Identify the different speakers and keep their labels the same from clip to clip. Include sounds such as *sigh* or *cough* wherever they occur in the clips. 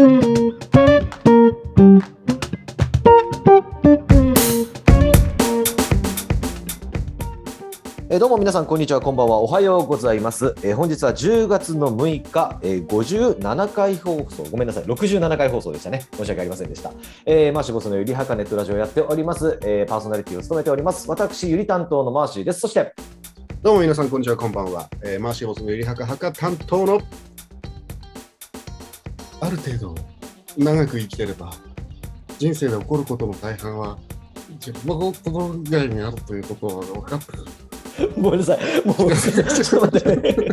Speaker 1: えどうも皆さんこんにちはこんばんはおはようございます、えー本日は10月の6日、えー57回放送。ごめんなさい67回放送でしたね。申し訳ありませんでした、えー、マーシーボスのゆりはかネットラジオをやっております、えーパーソナリティを務めております。私ゆり担当のマーシーです。そして
Speaker 2: どうも皆さん、こんにちは、こんばんは。えーマーシーホースのゆりはかはか担当の、ある程度長く生きてれば、人生で起こることの大半は、自分の心以外にあるということは分かってる。*laughs*
Speaker 1: ごめんなさい。もうちょっと待って。ね *laughs*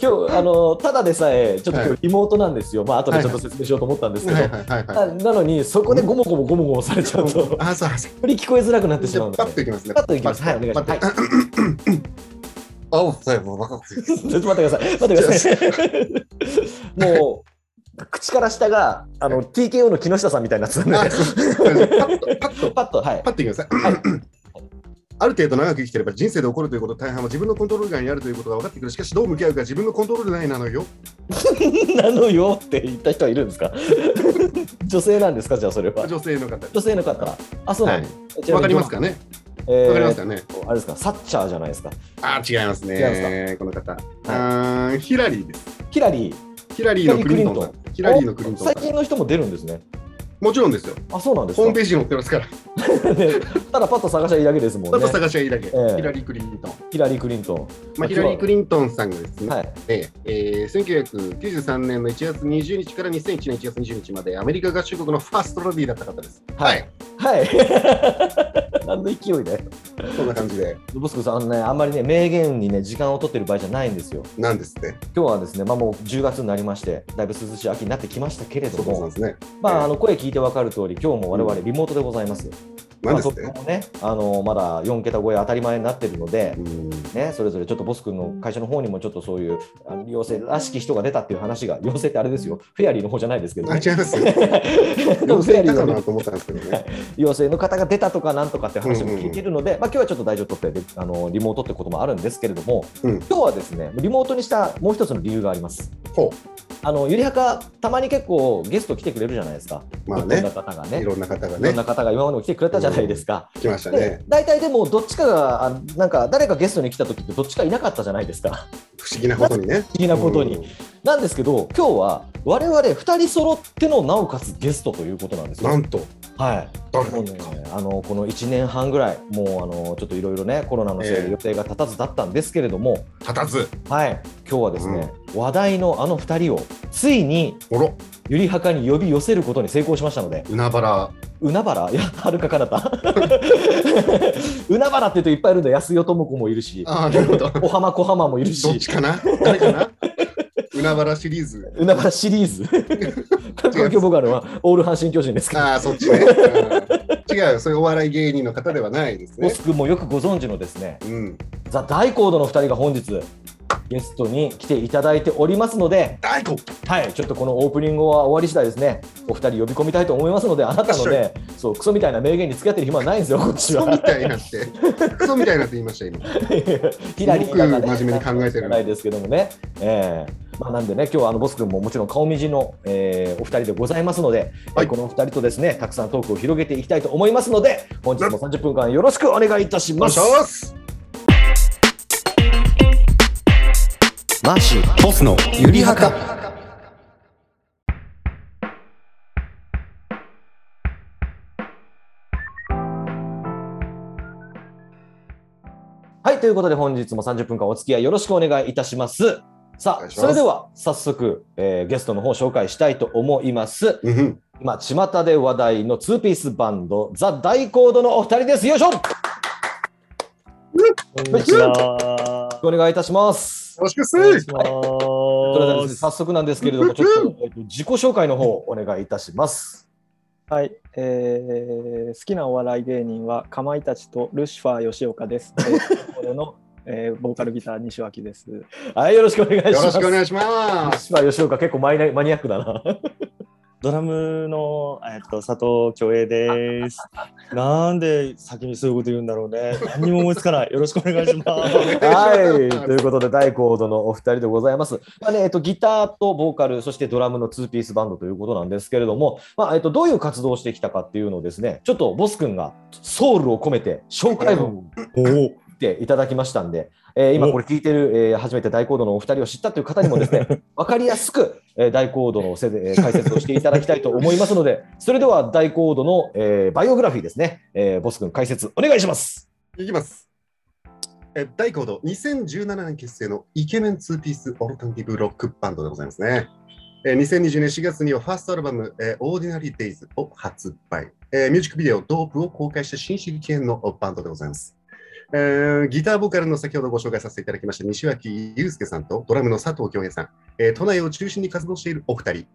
Speaker 1: 今日あのただでさえちょっと今日リモートなんですよ、まあ後でちょっと説明しようと思ったんですけど、
Speaker 2: はいはいはいはい。
Speaker 1: ななのにそこでゴモゴモゴモゴモされちゃうと
Speaker 2: あ、そうそう。
Speaker 1: より聞こえづらくなってしまうので。
Speaker 2: パッといきますね。
Speaker 1: パッといきますはいお願いします
Speaker 2: パッとあ、おはい、もう若くて。
Speaker 1: ちょっと待ってください。待ってください。もう、口から下が、あの、TKO の木下さんみたいになってたんで、
Speaker 2: パッと、パッと、
Speaker 1: パッと、はい。
Speaker 2: パッといきますね。ある程度長く生きてれば人生で起こるということ大半は自分のコントロール外にあるということが分かってくる。しかしどう向き合うか自分のコントロール内なのよ。
Speaker 1: なのよって言った人はいるんですか？女性なんですか？じゃあそれは。
Speaker 2: 女性の方。
Speaker 1: 女性の方。あ、そうなんです。
Speaker 2: わかりますかね？
Speaker 1: えー
Speaker 2: わかりますかね
Speaker 1: あれですか、サッチャーじゃないですか。
Speaker 2: あー、違いますね。この方。あーヒラリーです。
Speaker 1: ヒラリー、
Speaker 2: ヒラリーのクリントン。ヒラリーのクリントンさ
Speaker 1: 最近の人も出るんですね。
Speaker 2: ん。もちろんですよ。
Speaker 1: あ、そうなんですか？
Speaker 2: ホームページに載ってますから。
Speaker 1: ね *laughs* ただパッと探しゃいいだけですもんね *laughs*
Speaker 2: また。探しはいいだけ。
Speaker 1: ええ
Speaker 2: ヒラリー・クリントン。
Speaker 1: ヒラリー・クリントン。
Speaker 2: まあ、ヒラリー・クリントンさんがですね、
Speaker 1: はい。
Speaker 2: えええー1993年の1月20日から2001年1月20日までアメリカ合衆国のファーストラディだった方です。
Speaker 1: はい。はい。*laughs* 何の勢いで。
Speaker 2: そんな感じで、
Speaker 1: ボスクさん、あのね、あんまりね、名言にね、時間を取ってる場合じゃないんですよ。
Speaker 2: なんですって。
Speaker 1: 今日はですね、まあ、もう10月になりまして、だいぶ涼しい秋になってきましたけれども
Speaker 2: そうなんで、すね。
Speaker 1: まあ、
Speaker 2: ええ
Speaker 1: あの声聞いて分かる通り、今日も我々リモートでございます。まあ、とって？もね、あのまだ4桁超え当たり前になってるので
Speaker 2: う、ん
Speaker 1: ね、それぞれちょっとボス君の会社の方にもちょっとそういうあの陽性らしき人が出たっていう話が、陽性ってあれですよ、フェアリーの方じゃないですけど、
Speaker 2: あ、
Speaker 1: ね、
Speaker 2: 違いますよ。
Speaker 1: 多分フェアリーの
Speaker 2: いたかなと思ったんですけどね。
Speaker 1: 陽性の方が出たとかなんとかって話も聞いてるので、まあ、今日はちょっと大丈夫取ってであのリモートってこともあるんですけれども、
Speaker 2: うん
Speaker 1: 今日はですねリモートにしたもう一つの理由があります。
Speaker 2: ほ
Speaker 1: あのゆりはかたまに結構ゲスト来てくれるじゃないですか。
Speaker 2: う。まあ
Speaker 1: いろんな
Speaker 2: ね、
Speaker 1: 方がね。
Speaker 2: いろんな方がね
Speaker 1: いろん、な方が今までも来てくれたじゃないですか。
Speaker 2: 来ました
Speaker 1: で
Speaker 2: ね。
Speaker 1: 大体でもどっちかがあなんか誰かゲストに来た時ってどっちかいなかったじゃないですか。
Speaker 2: 不思議なことにね。
Speaker 1: 不思議なことに。
Speaker 2: うん
Speaker 1: なんですけど今日は我々2人揃ってのなおかつゲストということなんですよ。
Speaker 2: なんと、
Speaker 1: はい。もうねあのこの1年半ぐらい、もうあのちょっといろいろね、コロナのせい
Speaker 2: ええ
Speaker 1: で予定が立たずだったんですけれども、
Speaker 2: 立たず。
Speaker 1: はい、今日はですね、話題のあの2人をついにゆりはかに呼び寄せることに成功しましたので、
Speaker 2: 海原。
Speaker 1: 海原、*laughs* いや、はるかかなた。*laughs* 海原って言うといっぱいいるんだ、安代智子もいるし、
Speaker 2: ああ、なるほど。
Speaker 1: 小浜小浜もいるし
Speaker 2: ち、かな？誰かな？海原シリーズ。
Speaker 1: 海原シリーズ。*laughs* 僕あるのはオール阪神巨人ですけど、
Speaker 2: ああ、そっちね。うん違う、そういうお笑い芸人の方ではないですね。
Speaker 1: ボス君もよくご存知のですね、
Speaker 2: うん。
Speaker 1: ザ・大コードの2人が本日ゲストに来ていただいておりますので、はい、ちょっとこのオープニングは終わり次第ですね、お二人呼び込みたいと思いますので、あなたのね、そうクソみたいな名言に付き合ってる暇はないんですよ、こっち
Speaker 2: クソみ
Speaker 1: は。
Speaker 2: たいになって。クソみたいになっ *laughs* て言いました、今。
Speaker 1: ヒラリーだからね
Speaker 2: すごく真面目に考えてる
Speaker 1: ないですけどもね。えーまあ、なんでね、今日はあのボス君ももちろん顔見知りの、えーお二人でございますので、
Speaker 2: はい
Speaker 1: えーこのお二人とですね、たくさんトークを広げていきたいと思いますので、本日も30分間よろしくお願いいたします。マーシー、
Speaker 2: ボスの
Speaker 1: ゆりはか。はい、ということで本日も30分間お付き合いよろしくお願いいたします。さあ、それでは早速、えーゲストの方を紹介したいと思います。
Speaker 2: うんうん。
Speaker 1: 今、巷で話題のツーピースバンド、ザ・大コードのお二人です。よいしょよ
Speaker 3: こんにちは。
Speaker 1: ろしくお願いいたします。
Speaker 2: よろしくっす
Speaker 3: お願いしま
Speaker 1: それではです。早速なんですけれども、ちょっと、えっと自己紹介の方お願いいたします。
Speaker 3: はい、えー好きなお笑い芸人はかまいたちとルシファー吉岡です。の、*laughs* えーボーカルギター西脇です。
Speaker 1: はい、よろしくお願いします。
Speaker 2: よろしくお願いします。
Speaker 1: します。吉岡、結構マイナマニアックだな。
Speaker 4: ドラムの、えっと、佐藤恭平です。なんで先にそういうこと言うんだろうね。何にも思いつかない。よろしくお願いします。
Speaker 1: はい、ということで、大コードのお二人でございます。まあねえっと、ギターとボーカル、そしてドラムのツーピースバンドということなんですけれども、まあえっと、どういう活動をしてきたかっていうのをですね、ちょっとボス君がソウルを込めて紹介文をていただきましたんで、えー今これ聞いてる、えー初めて大コードのお二人を知ったという方にもですね、*laughs* 分かりやすく、えー大コードのせ、えー解説をしていただきたいと思いますので、*laughs* それでは大コードの、えーバイオグラフィーですね、えーボス君解説お願いします。
Speaker 2: いきます。え大コード2017年結成のイケメンツーピースオルタナティブロックバンドでございますね。えー2020年4月にはファーストアルバム、えー、Ordinary Days を発売、えーミュージックビデオ Dope を公開した新進気鋭のバンドでございます。えーギターボーカルの先ほどご紹介させていただきました西脇祐介さんとドラムの佐藤恭平さん、えー都内を中心に活動しているお二人、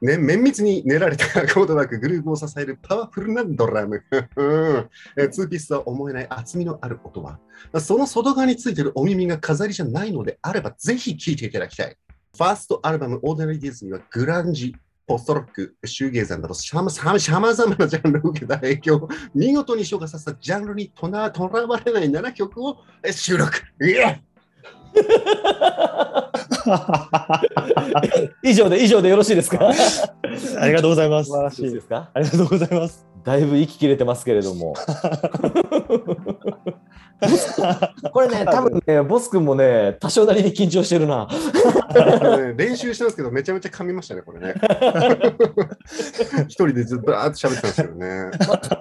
Speaker 2: ね、綿密に練られたコードワーク、グルーヴを支えるパワフルなドラム。*laughs* えツーピースとは思えない厚みのある音は、その外側についているお耳が飾りじゃないのであれば、ぜひ聴いていただきたい。ファーストアルバム、オーデナリーディズにはグランジ、ポストロック、シューゲーザーなど、さまざまなジャンルを受けた影響を見事に消化させたジャンルにとなとらわれない7曲をえ収録。イエ *laughs*
Speaker 1: 以上で、以上でよろしいですか？
Speaker 4: ありがとうございます
Speaker 3: 素。晴らしいです
Speaker 1: か？
Speaker 4: ありがとうございます。
Speaker 1: だいぶ息切れてますけれども。*laughs* これね、多分ね、ボス君もね、多少なりに緊張してるな。
Speaker 2: 練習したんですけど、めちゃめちゃ噛みましたね、これね。一人でずっとバーって喋ってたんですけどね。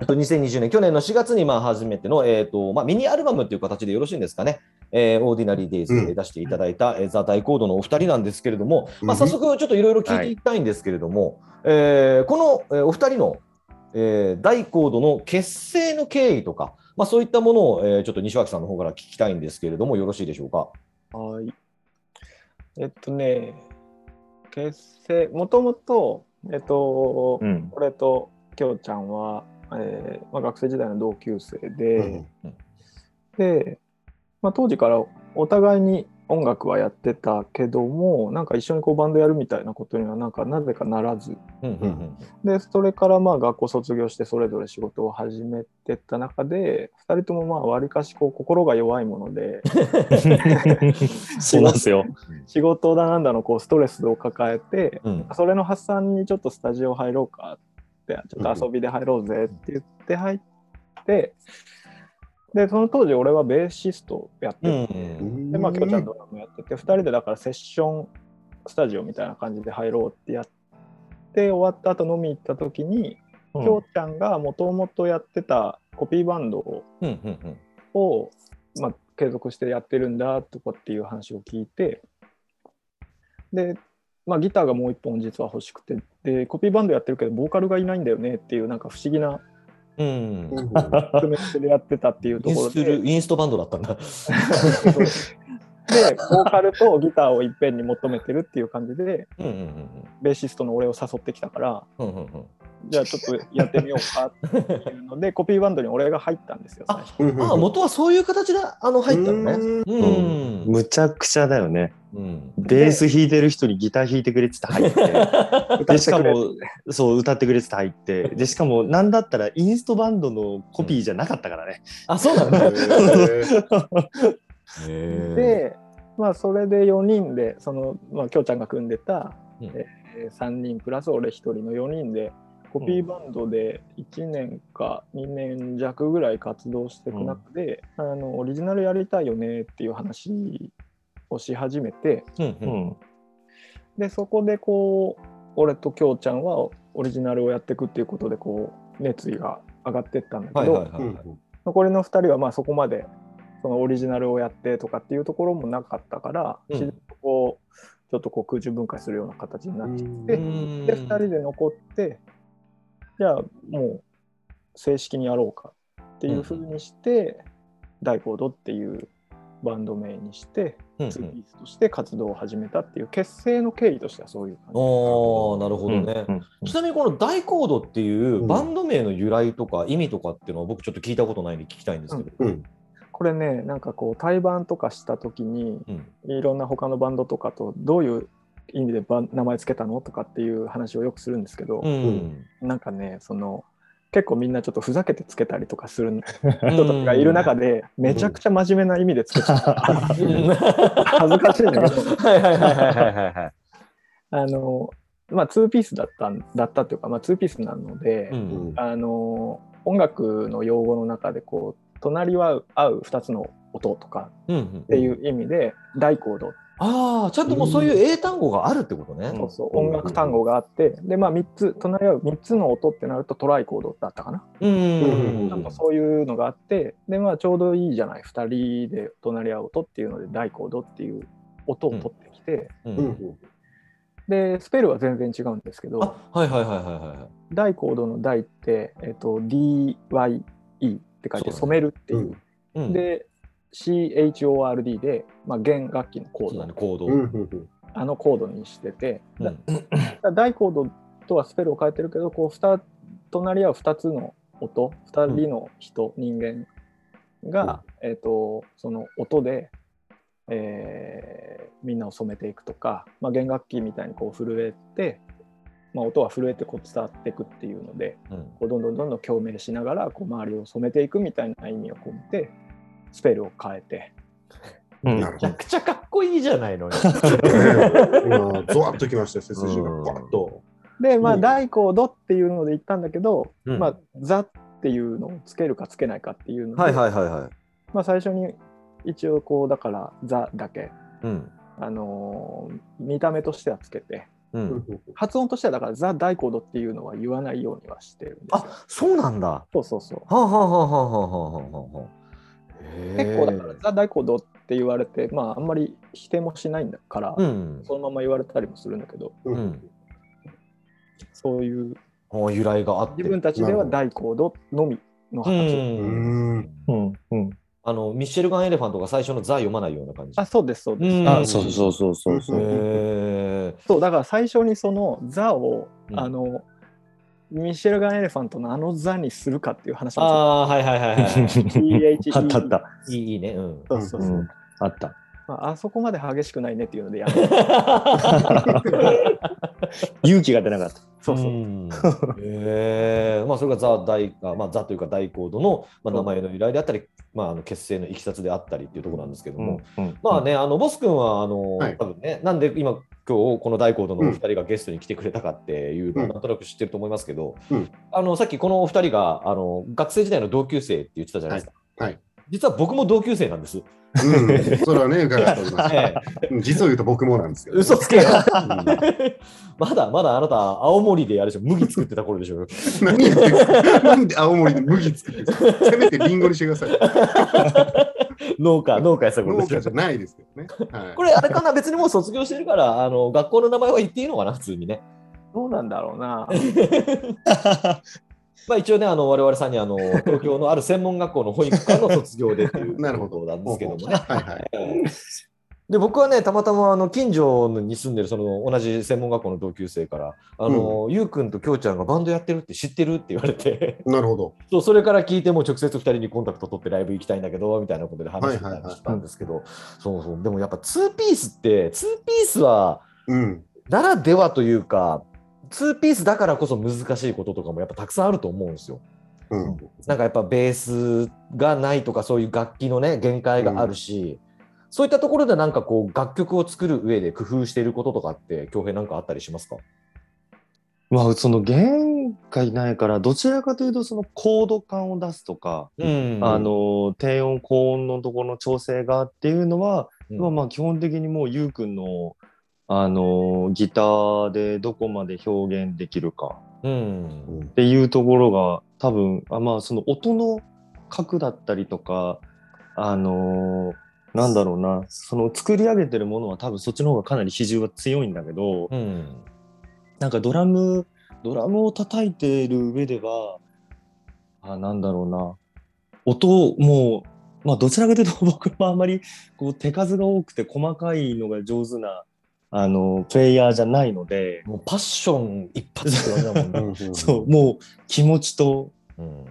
Speaker 1: えっと2020年、去年の4月にまあ初めての、えーとまあ、ミニアルバムという形でよろしいんですかね、えー、 Ordinary Days で出していただいた、えーザ・大コードのお二人なんですけれども、まあ、早速ちょっといろいろ聞いていきたいんですけれども、えーこの、えーお二人の、えー大コードの結成の経緯とか、まあ、そういったものを、えーちょっと西脇さんの方から聞きたいんですけれども、よろしいでしょうか？
Speaker 3: はい。えっとね、結成、もともと、えっと、
Speaker 4: うん。
Speaker 3: 俺ときょうちゃんは、えーまあ、学生時代の同級生で、で、まあ、当時からお互いに音楽はやってたけどもなんか一緒にこうバンドやるみたいなことにはなんかなぜかならず。
Speaker 1: うんうんうん
Speaker 3: でそれからまあ学校卒業してそれぞれ仕事を始めてった中で2人ともまあわりかしこう心が弱いもので。
Speaker 4: そうなんですよ。
Speaker 3: 仕事だなんだのこうストレスを抱えて
Speaker 1: うん。
Speaker 3: それの発散にちょっとスタジオ入ろうかってちょっと遊びで入ろうぜって言って入ってでその当時俺はベーシストやって
Speaker 1: う
Speaker 3: て。
Speaker 1: ん。
Speaker 3: で、まあ、きょうちゃんドラムやってて、2人でだからセッションスタジオみたいな感じで入ろうってやって、終わった後飲み行った時に、きょうちゃんがもともとやってたコピーバンドを、
Speaker 1: うんうんうん。
Speaker 3: をまあ、継続してやってるんだとかっていう話を聞いて、で、まあ、ギターがもう一本実は欲しくて、で、コピーバンドやってるけど、ボーカルがいないんだよねっていう、なんか不思議な
Speaker 1: うん。
Speaker 2: うん。
Speaker 3: 組み合わせでやってたっていうところで。
Speaker 1: インストバンドだったんだ。*laughs*
Speaker 3: で、ボーカルとギターをいっぺんに求めてるっていう感じで、
Speaker 1: うんうんうん。
Speaker 3: ベーシストの俺を誘ってきたから、
Speaker 1: うんうんうん
Speaker 3: じゃあちょっとやってみようかっていうので、*laughs* コピーバンドに俺が入ったんですよ。
Speaker 1: ああ、元はそういう形であの入ったのね。
Speaker 2: うん
Speaker 1: うん。
Speaker 4: むちゃくちゃだよね。
Speaker 1: うん。
Speaker 4: ベース弾いてる人にギター弾いてくれって言って入って。でしかもそう歌ってくれって言って入ってでしかもなんだったらインストバンドのコピーじゃなかったからね。
Speaker 1: あ、そうなんだ。
Speaker 3: で、まあ、それで4人で、その、まあ、きょうちゃんが組んでた、
Speaker 1: うん
Speaker 3: えー3人プラス俺1人の4人で、コピーバンドで1年か2年弱ぐらい活動していく中で、あの、オリジナルやりたいよねっていう話をし始めて、
Speaker 1: うん。
Speaker 4: う
Speaker 1: うん
Speaker 4: ん
Speaker 3: でそこでこう俺ときょうちゃんはオリジナルをやっていくっていうことでこう熱意が上がってったんだけど、
Speaker 1: はいはいはいはい。
Speaker 3: 残りの2人はまあそこまでそのオリジナルをやってとかっていうところもなかったから、
Speaker 1: うん。
Speaker 3: 自然とこうちょっとこう空中分解するような形になっちゃって、
Speaker 1: うん。
Speaker 3: で2人で残ってじゃあもう正式にやろうかっていうふうにして、ダイコードっていうバンド名にして、
Speaker 1: うんうん
Speaker 3: ツーピースとして活動を始めたっていう結成の経緯としてはそういう感じ。
Speaker 1: おーなるほどね。
Speaker 4: うん
Speaker 1: ちなみにこの大コードっていうバンド名の由来とか意味とかっていうのは僕ちょっと聞いたことないんで聞きたいんですけど。
Speaker 2: うん
Speaker 3: これねなんかこう対バンとかした時に
Speaker 1: うん
Speaker 3: いろんな他のバンドとかとどういう意味でば名前つけたの？とかっていう話をよくするんですけど、
Speaker 1: うん。
Speaker 3: なんかねその結構みんなちょっとふざけてつけたりとかする人とかがいる中で、めちゃくちゃ真面目な意味でつけちゃった、恥ずかしいんだけど。
Speaker 1: はいはいはいはいはいはい。
Speaker 3: あのまあ2ピースだったんだったっていうか、まあ、2ピースなので、
Speaker 1: うん
Speaker 3: あの音楽の用語の中でこう隣りは合う2つの音とか
Speaker 1: うんうん
Speaker 3: っていう意味で大コード、
Speaker 1: ああ、ちゃんともうそういう英単語があるってことね。
Speaker 3: そうそう。音楽単語があってでまあ3つ隣り合う3つの音ってなるとトライコードだったかな、
Speaker 1: うん
Speaker 3: なんかそういうのがあってでまあちょうどいいじゃない。2人で隣り合う音っていうので大コードっていう音を取ってきて、
Speaker 1: うん。
Speaker 2: うん。うん
Speaker 3: でスペルは全然違うんですけど
Speaker 1: あはいはいはいはいは
Speaker 3: 大コードの大って、えっと DYE って書いて染めるっていう。
Speaker 1: い。うん、
Speaker 3: で CHORD で、まあ、弦楽器のコード、
Speaker 1: ね、コード。
Speaker 2: うんうん
Speaker 3: あのコードにしてて、だ
Speaker 1: うん。
Speaker 3: だ大コードとはスペルを変えてるけどこう二隣り合う2つの音2人の人、人間が、えー、とその音で、えーみんなを染めていくとか、まあ、弦楽器みたいにこう震えて、まあ、音は震えてこう伝わっていくっていうので
Speaker 1: うん。
Speaker 3: こうどんどんどんどん共鳴しながらこう周りを染めていくみたいな意味を込めてスペルを変えて。
Speaker 1: めちゃ。くちゃかっこいいじゃないのよ。
Speaker 2: 今、ゾワッときましたよ、背筋が。
Speaker 1: うん
Speaker 2: バッと。
Speaker 3: で、まあ、
Speaker 2: うん
Speaker 3: 大コードっていうので言ったんだけど、
Speaker 1: うん
Speaker 3: まあ、ザっていうのをつけるかつけないかっていうので、
Speaker 1: はいはいはいはい。
Speaker 3: まあ、最初に一応こう、だから、ザだけ、
Speaker 1: うん。
Speaker 3: あのー見た目としてはつけて、発音としてはだから、ザ大コードっていうのは言わないようにはしてるんですよ。
Speaker 1: あそうなんだ。は
Speaker 3: そうそうそう。
Speaker 1: あ、はあはあはあはあはあはあはあ。
Speaker 3: 結構だから、ザ大コードって言われて、まあ、あんまり否定もしないんだから、
Speaker 1: うん。
Speaker 3: そのまま言われたりもするんだけど、
Speaker 2: うん
Speaker 1: うん
Speaker 3: そういう
Speaker 1: もう由来があって。
Speaker 3: 自分たちでは大コードのみの
Speaker 1: う
Speaker 3: 発音。
Speaker 2: うんん。
Speaker 4: うんうん
Speaker 1: あのミッシェルガン・エレファントが最初のザ読まないような感じ。
Speaker 3: あ、そうです、そうです。
Speaker 1: うん
Speaker 4: あそうそうそうそうそう。
Speaker 1: へ
Speaker 3: そうだから最初にその「ザ」を、
Speaker 1: うん
Speaker 3: あのミシェルガン・エレファントのあの「ザ」にするかっていう話
Speaker 1: あ
Speaker 3: も
Speaker 1: あー、はいはいはい
Speaker 4: あったあった。
Speaker 1: い。いいいいね。うん。
Speaker 3: そうそうそう、
Speaker 4: うんあった。
Speaker 3: まあ、あそこまで激しくないねっていうのでやめ *laughs* *laughs*
Speaker 4: 勇気が出なかった。
Speaker 3: そうそう、
Speaker 1: ん。へえまあそれがザ大あまあザというか大コードの、まあ、名前の由来であったり、まあ、あの結成のいきさつであったりっていうところなんですけども、
Speaker 4: うん。
Speaker 1: まあねあのボス君はあの、
Speaker 2: はい。
Speaker 1: 多分ねなんで今今日この大コードのお二人がゲストに来てくれたかっていうのを
Speaker 2: うん
Speaker 1: なんとなく知ってると思いますけど、
Speaker 2: うん。
Speaker 1: あのさっきこのお二人があの学生時代の同級生って言ってたじゃないですか。
Speaker 2: はい。はい。
Speaker 1: 実は僕も同級生なんです。
Speaker 2: うん。それはね、伺っております。実を言うと僕もなんですけ
Speaker 1: え
Speaker 2: ど。
Speaker 1: 嘘つけよ
Speaker 2: うん
Speaker 1: まだまだあなた青森であれでしょ麦作ってた頃でしょ *laughs*
Speaker 2: 何言ってなんで青森で麦作ってるんですかせめてリンゴにしてください。*laughs*
Speaker 1: 農家農家やってた頃
Speaker 2: 農家じゃないですけどね。はい
Speaker 1: これあれかな別にもう卒業してるからあの学校の名前は言っていいのかな普通にね。
Speaker 3: どうなんだろうな *laughs*
Speaker 1: まあ一応ねあの我々さんにあの *laughs* 東京のある専門学校の保育科の卒業でっていう *laughs*
Speaker 2: なるほど
Speaker 1: ことなんですけどもね。
Speaker 2: はいはい。
Speaker 1: で僕はねたまたまあの近所に住んでるその同じ専門学校の同級生から「あのゆうくんときょうちゃんがバンドやってるって知ってる?」って言われて *laughs*
Speaker 2: なるほど。
Speaker 1: そうそれから聞いてもう直接2人にコンタクト取ってライブ行きたいんだけどみたいなことで話してたんですけどそうそうでもやっぱ2ピースって2ピースは
Speaker 2: うん。
Speaker 1: ならではというか2ピースだからこそ難しいこととかもやっぱたくさんあると思うんですよ。
Speaker 2: うん。
Speaker 1: なんかやっぱベースがないとかそういう楽器のね限界があるし、そういったところでなんかこう楽曲を作る上で工夫していることとかって恭平なんかあったりしますか？
Speaker 4: まあその弦がいないからどちらかというとそのコード感を出すとか、
Speaker 1: うん
Speaker 4: あの低音高音のところの調整がっていうのは、
Speaker 1: うん
Speaker 4: まあまあ基本的にもうゆうくんのあのギターでどこまで表現できるか。
Speaker 1: うん。
Speaker 4: っていうところが多分あまあその音の角だったりとかあのなんだろうな。その作り上げてるものは多分そっちの方がかなり比重は強いんだけど、
Speaker 1: うん。
Speaker 4: なんかドラムドラムを叩いてる上ではあなんだろうな。音をもうまあどちらかというと僕もあんまりこう手数が多くて細かいのが上手なあのプレイヤーじゃないので、
Speaker 1: もうパッション一発って感じだもんね。*laughs*
Speaker 4: そうもう気持ちと
Speaker 1: うん。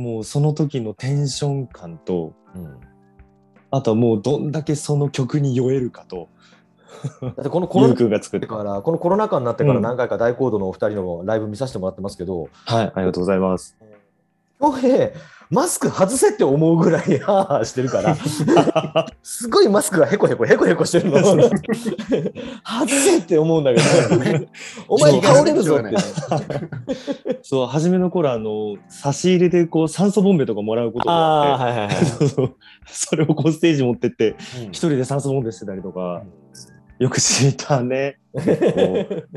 Speaker 4: もうその時のテンション感と
Speaker 1: うん。
Speaker 4: あとはもうどんだけその曲に酔えるかと。
Speaker 1: だってこのコロナから、このコロナ禍になってから
Speaker 4: うん。
Speaker 1: 何回か大コードのお二人のライブ見させてもらってますけど、
Speaker 4: い、ありがとうございます。
Speaker 1: 恭平、マスク外せって思うぐらいハーハーしてるから、すごいマスクがへこへこへこへこしてるの。外せって思うんだけど、お前倒れるぞって。
Speaker 4: そう、初めの頃、あの、差し入れで、こう、酸素ボンベとかもらうことがあって、
Speaker 1: はいはいはい。
Speaker 4: そうそうそれをこうステージ持ってって、
Speaker 1: うん
Speaker 4: 一人で酸素ボンベしてたりとか、よく知ったね。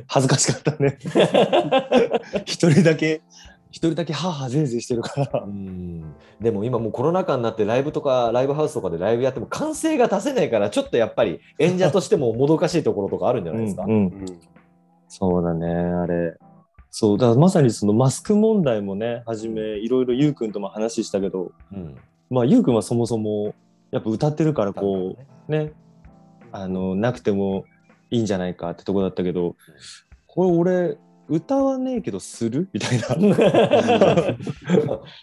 Speaker 4: 恥ずかしかったね。*laughs* 一人だけ、一人だけハーハーゼーゼーしてるから。
Speaker 1: う。ん。でも今もうコロナ禍になってライブとかライブハウスとかでライブやっても歓声が出せないからちょっとやっぱり演者としてももどかしいところとかあるんじゃないですか。*laughs*
Speaker 4: うんうん。そうだね、あれ。そう、だからまさにそのマスク問題もね、はじめ、いろいろゆうくんとも話したけど、
Speaker 1: うん。
Speaker 4: まあ、ゆうくんはそもそも、やっぱ歌ってるから、こう、ね、あの、なくてもいいんじゃないかってとこだったけど、これ俺、歌わねえけどする？みたいな。*laughs*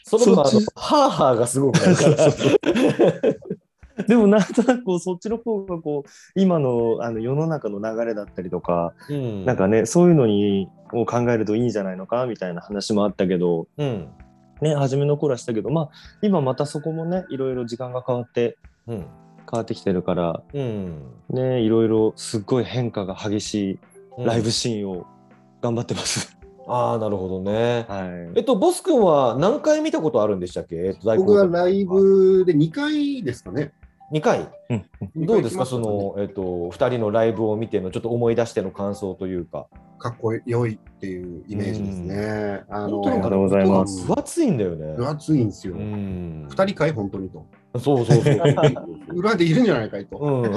Speaker 1: そのハーハーがすごくなるから。
Speaker 4: でもなんとなくこうそっちの方がこう今のあの世の中の流れだったりとか、
Speaker 1: うん。
Speaker 4: なんかねそういうのにを考えるといいんじゃないのかみたいな話もあったけど
Speaker 1: うん。
Speaker 4: ね初めの頃はしたけどまあ今またそこもねいろいろ時間が変わって
Speaker 1: うん。
Speaker 4: 変わってきてるから
Speaker 1: うん。
Speaker 4: ねいろいろすっごい変化が激しいライブシーンを頑張ってます。*laughs*
Speaker 1: ああなるほどね。
Speaker 4: はい
Speaker 1: えっとボス君は何回見たことあるんでしたっけ？
Speaker 2: 僕はライブで2回ですかね。
Speaker 1: 2回？
Speaker 4: うん
Speaker 1: どうですか？そのえっと2人のライブを見てのちょっと思い出しての感想というか。
Speaker 2: かっこよいっていうイメージですね。あの、
Speaker 1: 本当に
Speaker 4: ありがとうございます
Speaker 1: 分厚いんだよね。
Speaker 2: 分厚いんですよ。
Speaker 1: う
Speaker 2: 二
Speaker 1: ん。
Speaker 2: 人かい本当にと。
Speaker 1: そうそうそう。*laughs*
Speaker 2: 裏でいるんじゃないかいと。
Speaker 1: うん。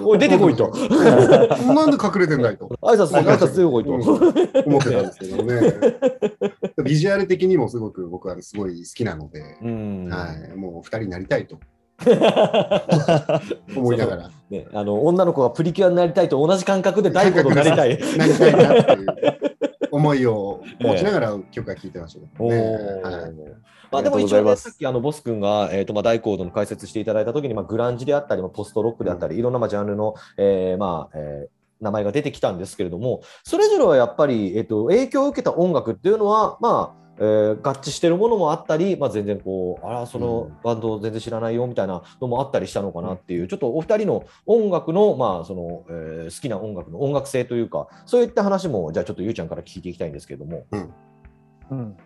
Speaker 1: *laughs* おい出てこいと。
Speaker 2: なんで隠れてんだいと
Speaker 1: 挨拶挨拶出てこいと。
Speaker 2: うん思ってたんですけどね。*laughs* ビジュアル的にもすごく僕はすごい好きなので、
Speaker 1: うん。
Speaker 2: はい、もう二人になりたいと *laughs* 思いながら、
Speaker 1: ね、あの女の子がプリキュアになりたいと同じ感覚で大悟となりたい。
Speaker 2: なりたいなっていう思いを持ちながら曲は聴いてましたけどね。
Speaker 1: おー
Speaker 2: はい
Speaker 1: まあでも一応ね、さっきあのボス君が、えーとまあ、大コードの解説していただいたときに、まあ、グランジであったり、まあ、ポストロックであったり、いろんなまあジャンルの、えーまあえー名前が出てきたんですけれども、それぞれはやっぱり、えー、と影響を受けた音楽っていうのは、まあえー合致してるものもあったり、まあ、全然こう、あら、そのバンド全然知らないよみたいなのもあったりしたのかなっていう、ちょっとお二人の音楽の、まあそのえー好きな音楽の音楽性というか、そういった話も、じゃあちょっとゆうちゃんから聞いていきたいんですけれども。
Speaker 3: うん、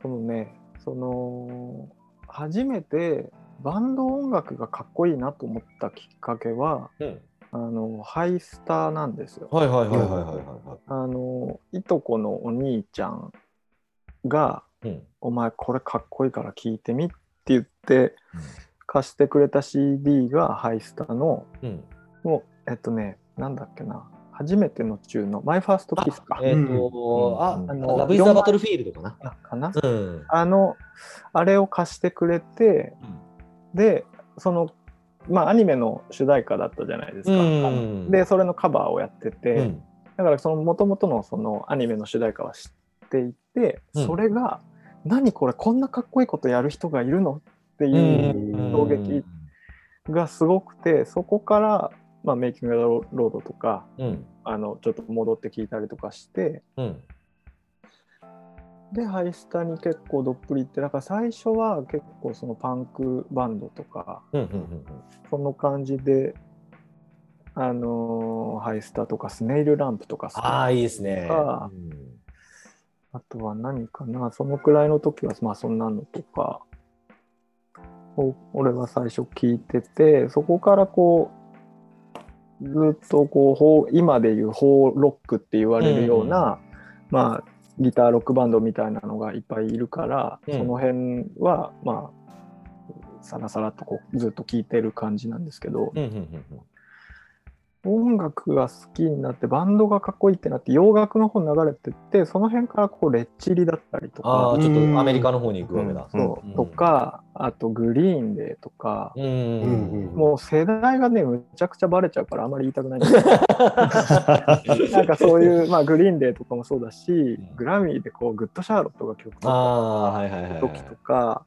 Speaker 3: そのね。その初めてバンド音楽がかっこいいなと思ったきっかけは
Speaker 1: うん。
Speaker 3: あのハイスターなんですよ。
Speaker 1: はいはいはいはいはいは
Speaker 3: あのいとこのお兄ちゃんが
Speaker 1: い。うん「
Speaker 3: お前これかっこいいから聴いてみ」って言って貸してくれた CD がハイスターの
Speaker 1: うん
Speaker 3: もうえっとねなんだっけな初めての中のマイファーストキスか。
Speaker 1: えっ、
Speaker 4: うん
Speaker 1: と、あ、
Speaker 4: うん
Speaker 1: あのラブイズ・ザ・バトルフィールドかな。
Speaker 3: あかな？
Speaker 1: うん。
Speaker 3: あのあれを貸してくれてでそのまあアニメの主題歌だったじゃないですか。でそれのカバーをやってて、
Speaker 1: うん
Speaker 3: だからその元々のそのアニメの主題歌は知っていて、
Speaker 1: うん
Speaker 3: それが何これこんなかっこいいことやる人がいるのっていう衝撃がすごくてそこから、まあ、メイキング・ロードとか
Speaker 1: うん。
Speaker 3: あのちょっと戻って聞いたりとかして
Speaker 1: うん。
Speaker 3: でハイスタに結構どっぷりいってだから最初は結構そのパンクバンドとか
Speaker 1: うん。うん。
Speaker 3: その感じであのーハイスタとかスネイルランプとか
Speaker 1: ああ、いいですね。
Speaker 3: ああとは何かなそのくらいの時はまあそんなのとかを俺は最初聞いててそこからこうずっとこう今でいうホーロックって言われるような、まあギターロックバンドみたいなのがいっぱいいるから、
Speaker 1: うん
Speaker 3: その辺はまあさらさらっとこうずっと聴いてる感じなんですけど、
Speaker 1: うん。うん。うん。
Speaker 3: 音楽が好きになってバンドがかっこいいってなって洋楽の方に流れてってその辺からこうレッチリだったりとか
Speaker 1: ああ、ちょっとアメリカの方に行くわけだ。
Speaker 3: そう。
Speaker 1: うん
Speaker 3: とかあと Green Dayとか、
Speaker 1: うん。
Speaker 2: うん。うん
Speaker 3: もう世代がねむちゃくちゃバレちゃうからあんまり言いたくない。んですけどなんかそういう、まあ、 Green Dayとかもそうだしグラミーでこう Good Charlotte が曲とか
Speaker 1: ああ、はいはいはいはい。
Speaker 3: 時とか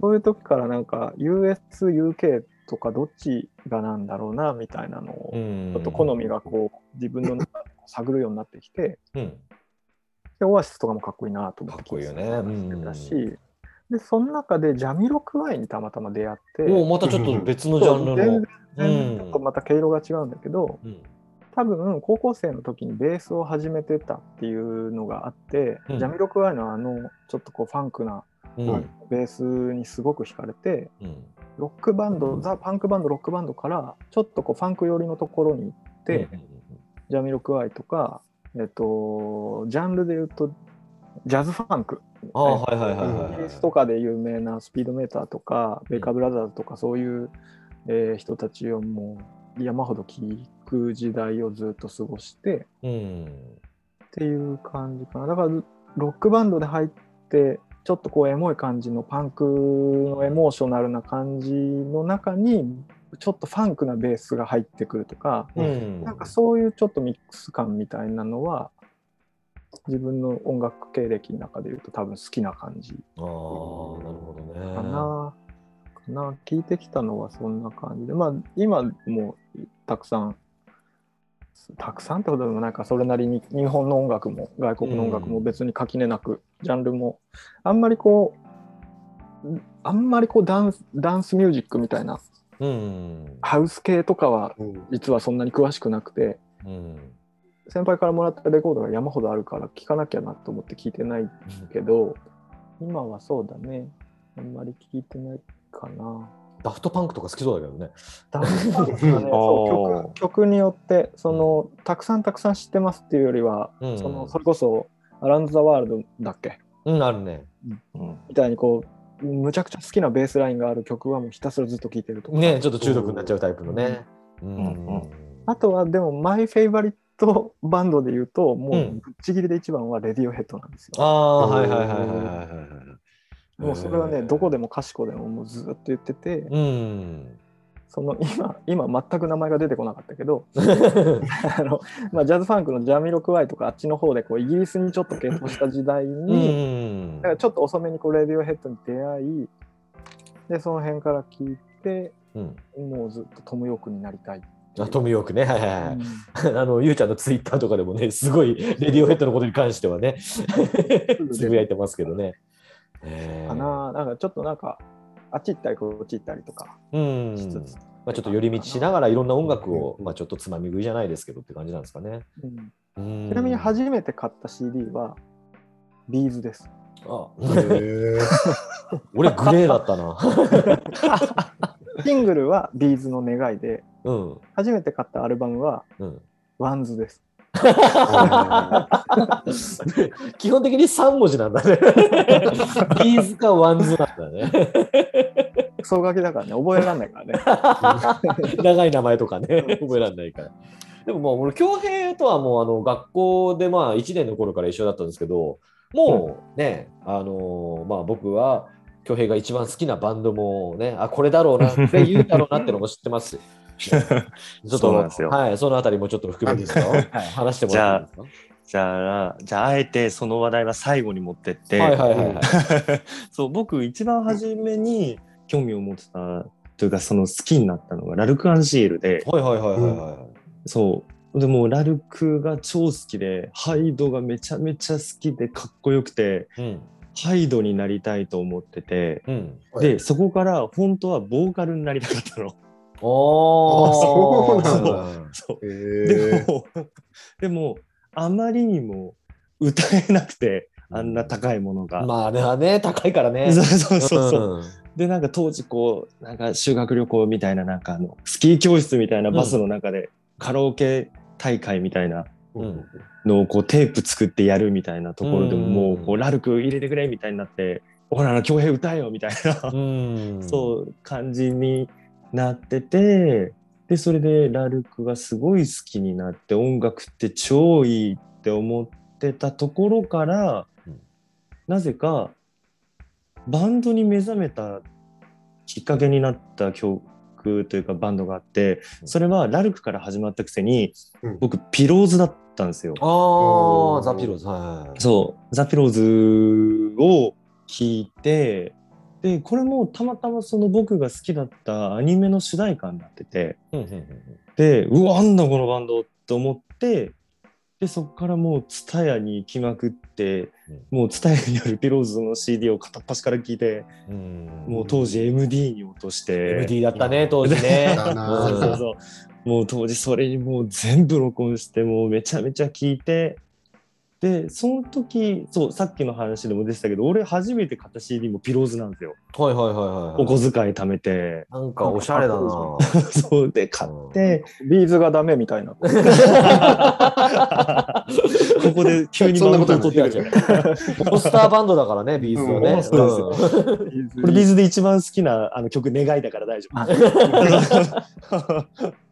Speaker 3: そういう時からなんか US、UK っとかどっちがなんだろうなみたいなのを、
Speaker 1: うん。
Speaker 3: ちょっと好みがこう自分の中で探るようになってきて
Speaker 1: うん。
Speaker 3: でオアシスとかもかっこいいなと思って
Speaker 1: かっこいいよね。うん。
Speaker 3: でその中でジャミロクワイにたまたま出会って。
Speaker 1: おまたちょっと別のジャンルの。
Speaker 3: 全然
Speaker 1: うん。
Speaker 3: ちょっとまた毛色が違うんだけど
Speaker 1: うん。
Speaker 3: 多分高校生の時にベースを始めてたっていうのがあって、
Speaker 1: うん。
Speaker 3: ジャミロクワイのあのちょっとこうファンクな
Speaker 1: うん。
Speaker 3: ベースにすごく惹かれて、
Speaker 1: うん
Speaker 3: ロックバンドザ・パンクバンドロックバンドからちょっとこうファンク寄りのところに行って、ジャミロクワイとか、えっと、ジャンルで言うとジャズファンク。
Speaker 1: ああはいはいはいはい
Speaker 3: イギリスとかで有名なスピードメーターとか、ベイカーブラザーズとかそういう、えー人たちをもう山ほど聴く時代をずっと過ごして
Speaker 1: うん。
Speaker 3: っていう感じかな。だからロックバンドで入ってちょっとこうエモい感じのパンクのエモーショナルな感じの中にちょっとファンクなベースが入ってくるとか、
Speaker 1: うん
Speaker 3: なんかそういうちょっとミックス感みたいなのは自分の音楽経歴の中で言うと多分好きな感じ
Speaker 1: ああなるほどね。
Speaker 3: かな。かな聞いてきたのはそんな感じでまあ今もたくさんたくさんってことでもないかそれなりに日本の音楽も外国の音楽も別に垣根なく、ジャンルも。あんまりこうあんまりこうダンスダンスミュージックみたいな
Speaker 1: うん。
Speaker 3: ハウス系とかは
Speaker 2: うん。
Speaker 3: 実はそんなに詳しくなくて
Speaker 1: うん。
Speaker 3: 先輩からもらったレコードが山ほどあるから聴かなきゃなと思って聞いてないけど今はそうだね。あんまり聞いてないかな。
Speaker 1: ダフトパンクとか好きそうだけどね。
Speaker 3: ダンスパンクがね *laughs* 曲曲によってそのたくさんたくさん知ってますっていうよりは、
Speaker 1: うん。
Speaker 3: そのそれこそ「アラウンド・ザ・ワールド」だっけ？
Speaker 1: うんあるね。
Speaker 4: うん
Speaker 3: みたいにこうむちゃくちゃ好きなベースラインがある曲はもうひたすらずっと聴いてるとか、
Speaker 1: ねちょっと中毒になっちゃうタイプのね。うん
Speaker 4: うん
Speaker 3: あとはでもマイ・フェイバリットバンドで言うともう
Speaker 1: うん
Speaker 3: ぶっちぎりで一番はレディオヘッドなんですよ。
Speaker 1: ああはいはいはいはいはいはい。
Speaker 3: もうそれはねどこでもかしこでももうずっと言ってて、
Speaker 1: うん。
Speaker 3: その今今全く名前が出てこなかったけど *laughs* あの、まあ、ジャズファンクのジャミロクワイとかあっちの方でこうイギリスにちょっと傾倒した時代
Speaker 1: う
Speaker 3: に、
Speaker 1: ん
Speaker 3: だからちょっと遅めにこうレディオヘッドに出会いでその辺から聞いて
Speaker 1: うん。
Speaker 3: もうずっとトム・ヨークになりたい。
Speaker 1: あトム・ヨークね。はいはいはい。
Speaker 3: うん *laughs*
Speaker 1: あの、ゆうちゃんのツイッターとかでもね、すごい、レディオヘッドのことに関してはね、*laughs* つぶやいてますけどね。えー
Speaker 3: かなだからちょっとなんかあっち行ったりこっち行ったりとか
Speaker 1: うん。
Speaker 3: しつつ、
Speaker 1: まあ、ちょっと寄り道しながらいろんな音楽を、まあ、ちょっとつまみ食いじゃないですけどって感じなんですかね。
Speaker 3: うん
Speaker 1: うん
Speaker 3: ちなみに初めて買った CD は B'z です。
Speaker 1: あ
Speaker 2: へー
Speaker 1: 俺 GLAY だったな。
Speaker 3: シングルは B'z の願いで
Speaker 1: うん。
Speaker 3: 初めて買ったアルバムは
Speaker 1: うん。
Speaker 3: WANDS です。*laughs*
Speaker 1: 基本的に3文字なんだね。 B'z か WANDSなんだね。
Speaker 3: クソガキだからね覚えらんないからね。*laughs*
Speaker 1: 長い名前とかね、覚えられないから。でももう、俺、恭平とはもう、あの、学校でまあ、1年の頃から一緒だったんですけど、もうね、あのまあ、僕は、恭平が一番好きなバンドもね、あ、これだろうなって言うだろうなってのも知ってます。ちょっと、はい、そのあたりもちょっと含めて、はい、話してもらっていいですか？
Speaker 4: じゃあ、じゃあ、あえてその話題は最後に持ってって、
Speaker 1: はいはいはいはい。*laughs*
Speaker 4: そう、僕一番初めに興味を持ってたというか、その好きになったのがラルク・アンシールで、
Speaker 1: はいはいはいはいはい。
Speaker 4: そう。でもラルクが超好きで、ハイドがめちゃめちゃ好きでかっこよくて、
Speaker 1: うん。
Speaker 4: ハイドになりたいと思ってて、
Speaker 1: うん。
Speaker 4: で、そこから本当はボーカルになりたかったの。
Speaker 2: あそうなん
Speaker 4: だ。そう。
Speaker 2: へ
Speaker 4: で
Speaker 2: ー
Speaker 4: も、*laughs* でも、あまりにも歌えなくて、あんな高いものが。
Speaker 1: まあね、ね高いからね。
Speaker 4: そうそうそうで、なんか当時こう、なんか修学旅行みたいな、なんかあの、スキー教室みたいなバスの中で、カラオケ大会みたいな
Speaker 1: うん。
Speaker 4: のをこうテープ作ってやるみたいなところでも、
Speaker 1: うん。
Speaker 4: もうこうラルク入れてくれみたいになって、ほら、恭平歌えよみたいな、
Speaker 1: うん。*laughs*
Speaker 4: そう感じになってて、で、それでラルクがすごい好きになって、音楽って超いいって思ってたところから、
Speaker 1: うん
Speaker 4: なぜかバンドに目覚めたきっかけになった曲というかバンドがあって、それはラルクから始まったくせに、
Speaker 2: うん
Speaker 4: 僕ピローズだったんですよ。
Speaker 1: ああ、ザ・ピローズ。はい。
Speaker 4: そう、ザ・ピローズを聞いて、でこれもたまたまその僕が好きだったアニメの主題歌になってて。
Speaker 1: うんうんうん
Speaker 4: でうわなんだこのバンドと思ってでそこからもう TSUTAYA に行きまくって、もう TSUTAYA にあるピローズの CD を片っ端から聞いて、
Speaker 1: うん。
Speaker 4: もう当時 MD に落として。
Speaker 1: MD だったね当時ね。
Speaker 4: そうそうそうもう当時それにもう全部録音してもうめちゃめちゃ聞いてでその時そうさっきの話でも出てたけど俺初めて買った CD も pillows なんですよ。
Speaker 1: はいはいはいはい
Speaker 4: お小遣い貯めて。
Speaker 1: なんかおしゃれだな。*laughs*
Speaker 4: そうで買って。
Speaker 3: B'z がダメみたいな。*laughs*
Speaker 4: ここで急に
Speaker 2: そんなことは
Speaker 4: マウント取ってる。じゃん。
Speaker 1: ポスターバンドだからね B'z のね。
Speaker 2: うん
Speaker 4: そう
Speaker 1: うん
Speaker 4: これ B'z で一番好きなあの曲「願い」だから大丈夫。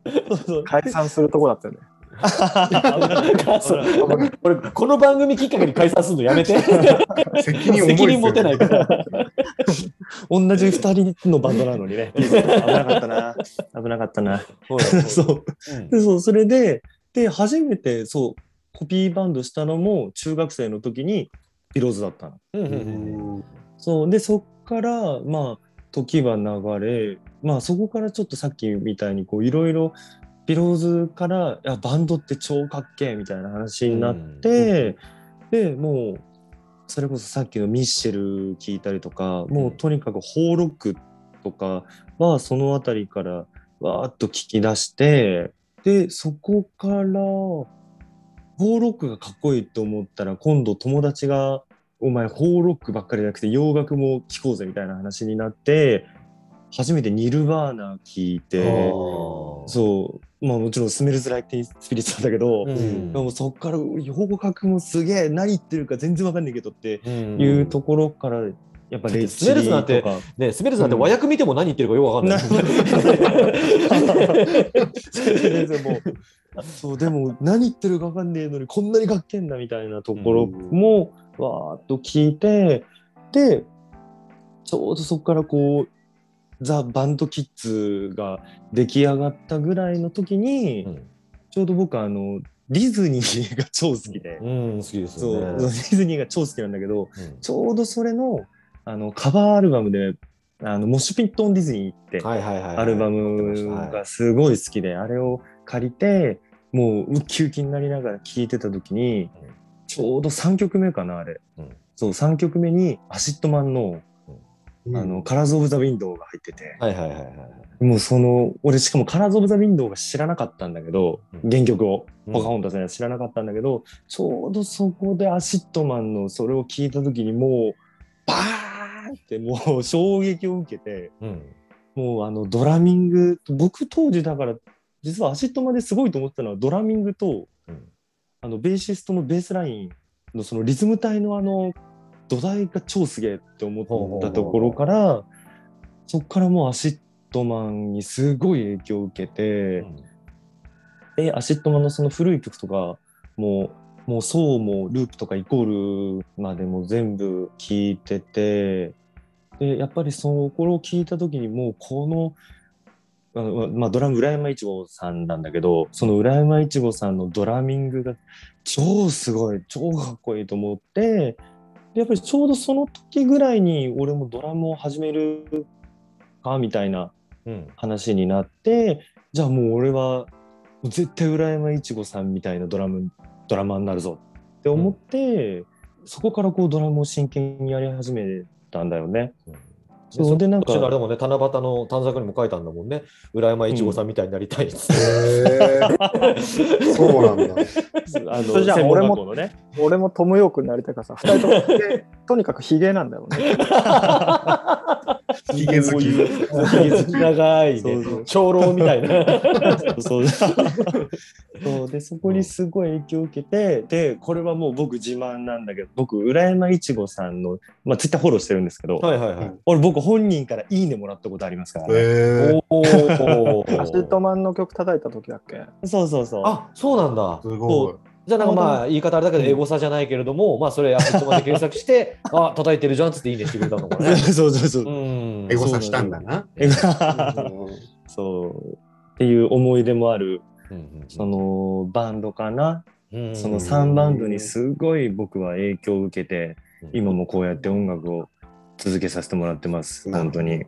Speaker 4: *laughs*
Speaker 3: 解散するとこだったよね。*laughs*
Speaker 1: そう。俺この番組きっかけに解散するのやめて。
Speaker 2: 責任
Speaker 1: 責任持てない。*laughs* から
Speaker 4: 同じ二人のバンドなのにね危なかったな。危なかったな。そう
Speaker 1: うん
Speaker 4: でそう。それでで初めてそうコピーバンドしたのも中学生の時にピローズだったの。
Speaker 1: うんうんうん。
Speaker 4: そう。でそっからまあ時は流れまあそこからちょっとさっきみたいにこういろいろピローズからいやバンドって超かっけえみたいな話になって、でもうそれこそさっきのミッシェル聞いたりとかもうとにかくホーロックとかはその辺りからわーっと聞き出してでそこからホーロックがかっこいいと思ったら今度友達が「お前ホーロックばっかりじゃなくて洋楽も聴こうぜ」みたいな話になって初めてニルバーナ聞いてそう。まあもちろんスメルズ・ライク・ティン・スピリッツなんだけど、
Speaker 1: うん。
Speaker 4: でもそっから洋楽もすげえ何言ってるか全然わかんないけどって
Speaker 1: うん。
Speaker 4: いうところからやっぱレ
Speaker 1: スメルズなんてスメルズなんて和訳見ても何言ってるかよくわかんない。
Speaker 4: そうでも何言ってるか分かんねえのにこんなにかっけんだみたいなところもわーっと聞いてでちょうどそこからこうザ・バンドキッズが出来上がったぐらいの時に、
Speaker 1: うん。
Speaker 4: ちょうど僕あのディズニーが超好きで、
Speaker 1: うん好きです
Speaker 4: そうディズニーが超好きなんだけど
Speaker 1: うん。
Speaker 4: ちょうどそれのあのカバーアルバムで「あのモッシュピット・オン・ディズニー」ってアルバムがすごい好きで、あれを借りてもうウキウキになりながら聴いてた時に、
Speaker 1: うん。
Speaker 4: ちょうど3曲目かなあれ、
Speaker 1: うん。
Speaker 4: そう3曲目に ACIDMAN の「あの Colors of the Wind」が入ってて、
Speaker 1: はいはいはいはい
Speaker 4: もうその俺しかも Colors of the Wind が知らなかったんだけど、
Speaker 1: うん。
Speaker 4: 原曲を。
Speaker 1: うん。
Speaker 4: ポカホンタスのやつ知らなかったんだけど、ちょうどそこで ACIDMAN のそれを聞いた時にもうバーンってもう衝撃を受けて。
Speaker 1: うん。
Speaker 4: もうあのドラミング僕当時だから実はアシットマですごいと思ってたのはドラミングと
Speaker 1: うん。
Speaker 4: あのベーシストのベースラインのそのリズム隊のあの土台が超すげえって思ったところからそこからもう ACIDMAN にすごい影響を受けて、で ACIDMAN のその古い曲とかもうもう創もループとかイコールまでも全部聴いててでやっぱりそのこれを聞いた時にもうこのあのまあ、ドラム浦山いちごさんなんだけどその浦山いちごさんのドラミングが超すごい超かっこいいと思ってでやっぱりちょうどその時ぐらいに俺もドラムを始めるかみたいな
Speaker 1: うん。
Speaker 4: 話になってじゃあもう俺は絶対浦山いちごさんみたいなドラムドラマーになるぞって思って、そこからこうドラムを真剣にやり始めたんだよね。そうでなんか
Speaker 1: あれだもんね七夕の短冊にも書いたんだもんね浦山いちごさんみたいになりたいっつ *laughs*
Speaker 2: そうなんだ。*laughs*
Speaker 4: あの
Speaker 3: それじゃあ俺も
Speaker 4: ね。
Speaker 3: 俺もトム・ヨークになりたいからさ、二人ともとにかくヒゲなんだよね。*laughs*
Speaker 2: ヒゲ好き。
Speaker 1: 好き。長いね。
Speaker 4: そうそう。
Speaker 1: 長老みたいな。
Speaker 4: そうそう。でそこにすごい影響を受けてでこれはもう僕自慢なんだけど僕浦山いちごさんの、まあ、ツイッターフォローしてるんですけど、
Speaker 1: はいはいはい。
Speaker 4: 俺僕本人から「いいね」もらったことありますからね。
Speaker 2: へー。
Speaker 1: おー。
Speaker 3: ACIDMAN *laughs* の曲叩いた時だっけ？
Speaker 4: そうそうそう。
Speaker 1: あそうなんだ。
Speaker 2: すごい。
Speaker 1: じゃあなんかまあ言い方あれだけどエゴサじゃないけれども、まあそれ ACIDMAN で検索して *laughs* あ叩いてるじゃんっつっていいねしてくれたのかね
Speaker 4: そうそうそう。
Speaker 1: う。ん。
Speaker 2: エゴサしたんだな。
Speaker 4: え *laughs* そう。っていう思い出もある
Speaker 1: うん
Speaker 4: そのバンドかな、
Speaker 1: うん
Speaker 4: その3バンドにすごい僕は影響を受けて今もこうやって音楽を続けさせてもらってます、
Speaker 2: なるほど
Speaker 4: 本当に。
Speaker 1: ね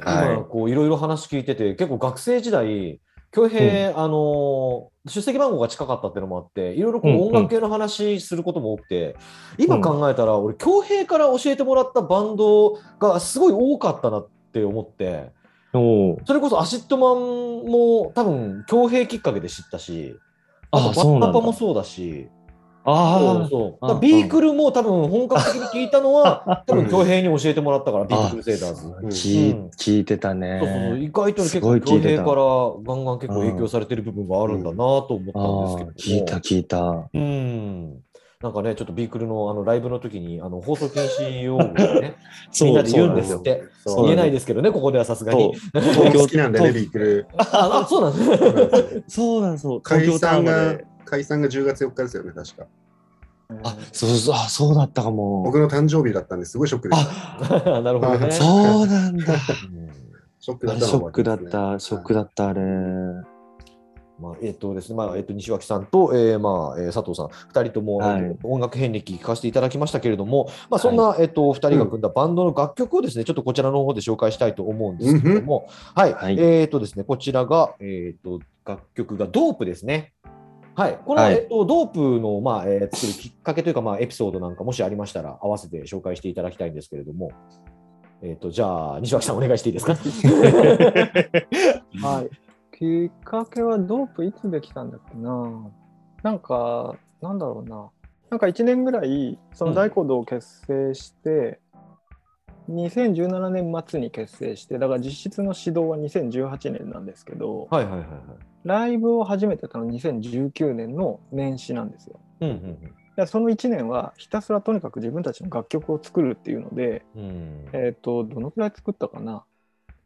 Speaker 4: はい。
Speaker 1: 今こういろいろ話聞いてて結構学生時代恭平、あの出席番号が近かったっていうのもあっていろいろこう
Speaker 4: うんうん。
Speaker 1: 音楽系の話することも多くて、今考えたら俺恭平から教えてもらったバンドがすごい多かったなって思ってそれこそアシッドマンも多分恭平きっかけで知ったし
Speaker 4: あ
Speaker 1: あとバッパパもそうだし
Speaker 4: あ
Speaker 1: そうそうビークルも多分本格的に聞いたのは *laughs* 多分恭平に教えてもらったからビー
Speaker 4: あ
Speaker 1: クルセイダーズ。
Speaker 2: ん
Speaker 4: 聞い
Speaker 1: うん
Speaker 4: 聞いてたね。
Speaker 1: そうそうそう意外と結構恭平からガンガン結構影響されてる部分があるんだなと思ったん
Speaker 4: あ
Speaker 1: ですけど
Speaker 4: ー聞いた聞いた。
Speaker 1: うん。なんかね、ちょっとビークルのあのライブの時にあの放送禁止用語をね、*laughs* みんなで言うんですって。言えないですけどね、ここではさすがに。
Speaker 2: 東京好きなんでね、ビークル。*laughs*
Speaker 1: あ、あそうなんです。
Speaker 4: そうなんそう。
Speaker 2: 解散が10月4日ですよね、確か。
Speaker 4: あ、そうそう、あ、そうだったかも。
Speaker 2: 僕の誕生日だったんですごいショックでした。
Speaker 4: あ、*laughs*
Speaker 1: なるほどね。
Speaker 4: そうなんだ。
Speaker 1: う *laughs* ん
Speaker 2: ショックだった
Speaker 4: あれショックだった、ショック
Speaker 2: だ。
Speaker 4: だった、あれ。
Speaker 1: まあえっとですねまあえっと、西脇さんと、えーまあえー佐藤さん、2人とも、
Speaker 4: はい
Speaker 1: えっと音楽遍歴聞かせていただきましたけれども、まあ、そんな、えっと、2人が組んだバンドの楽曲をですね、ちょっとこちらの方で紹介したいと思うんですけれども、はい、
Speaker 4: はい
Speaker 1: えっとですね、こちらが、えっと、楽曲がドープですね。はい、この、
Speaker 4: はい
Speaker 1: えっと、ドープの、まあえー作るきっかけというか、まあ、エピソードなんかもしありましたら、合わせて紹介していただきたいんですけれども、えっと、じゃあ、西脇さん、お願いしていいですか？*laughs*
Speaker 3: はい。きっかけはドープいつできたんだっけな？なんか、なんだろうな。なんか1年ぐらい、その大講堂を結成して、2017年末に結成して、だから実質の指導は2018年なんですけど、
Speaker 1: はいはいはいはい。
Speaker 3: ライブを始めてたの2019年の年始なんですよ。
Speaker 1: うんうん
Speaker 3: でその1年はひたすらとにかく自分たちの楽曲を作るっていうので、
Speaker 1: うん。うん
Speaker 3: えっ、と、どのくらい作ったかな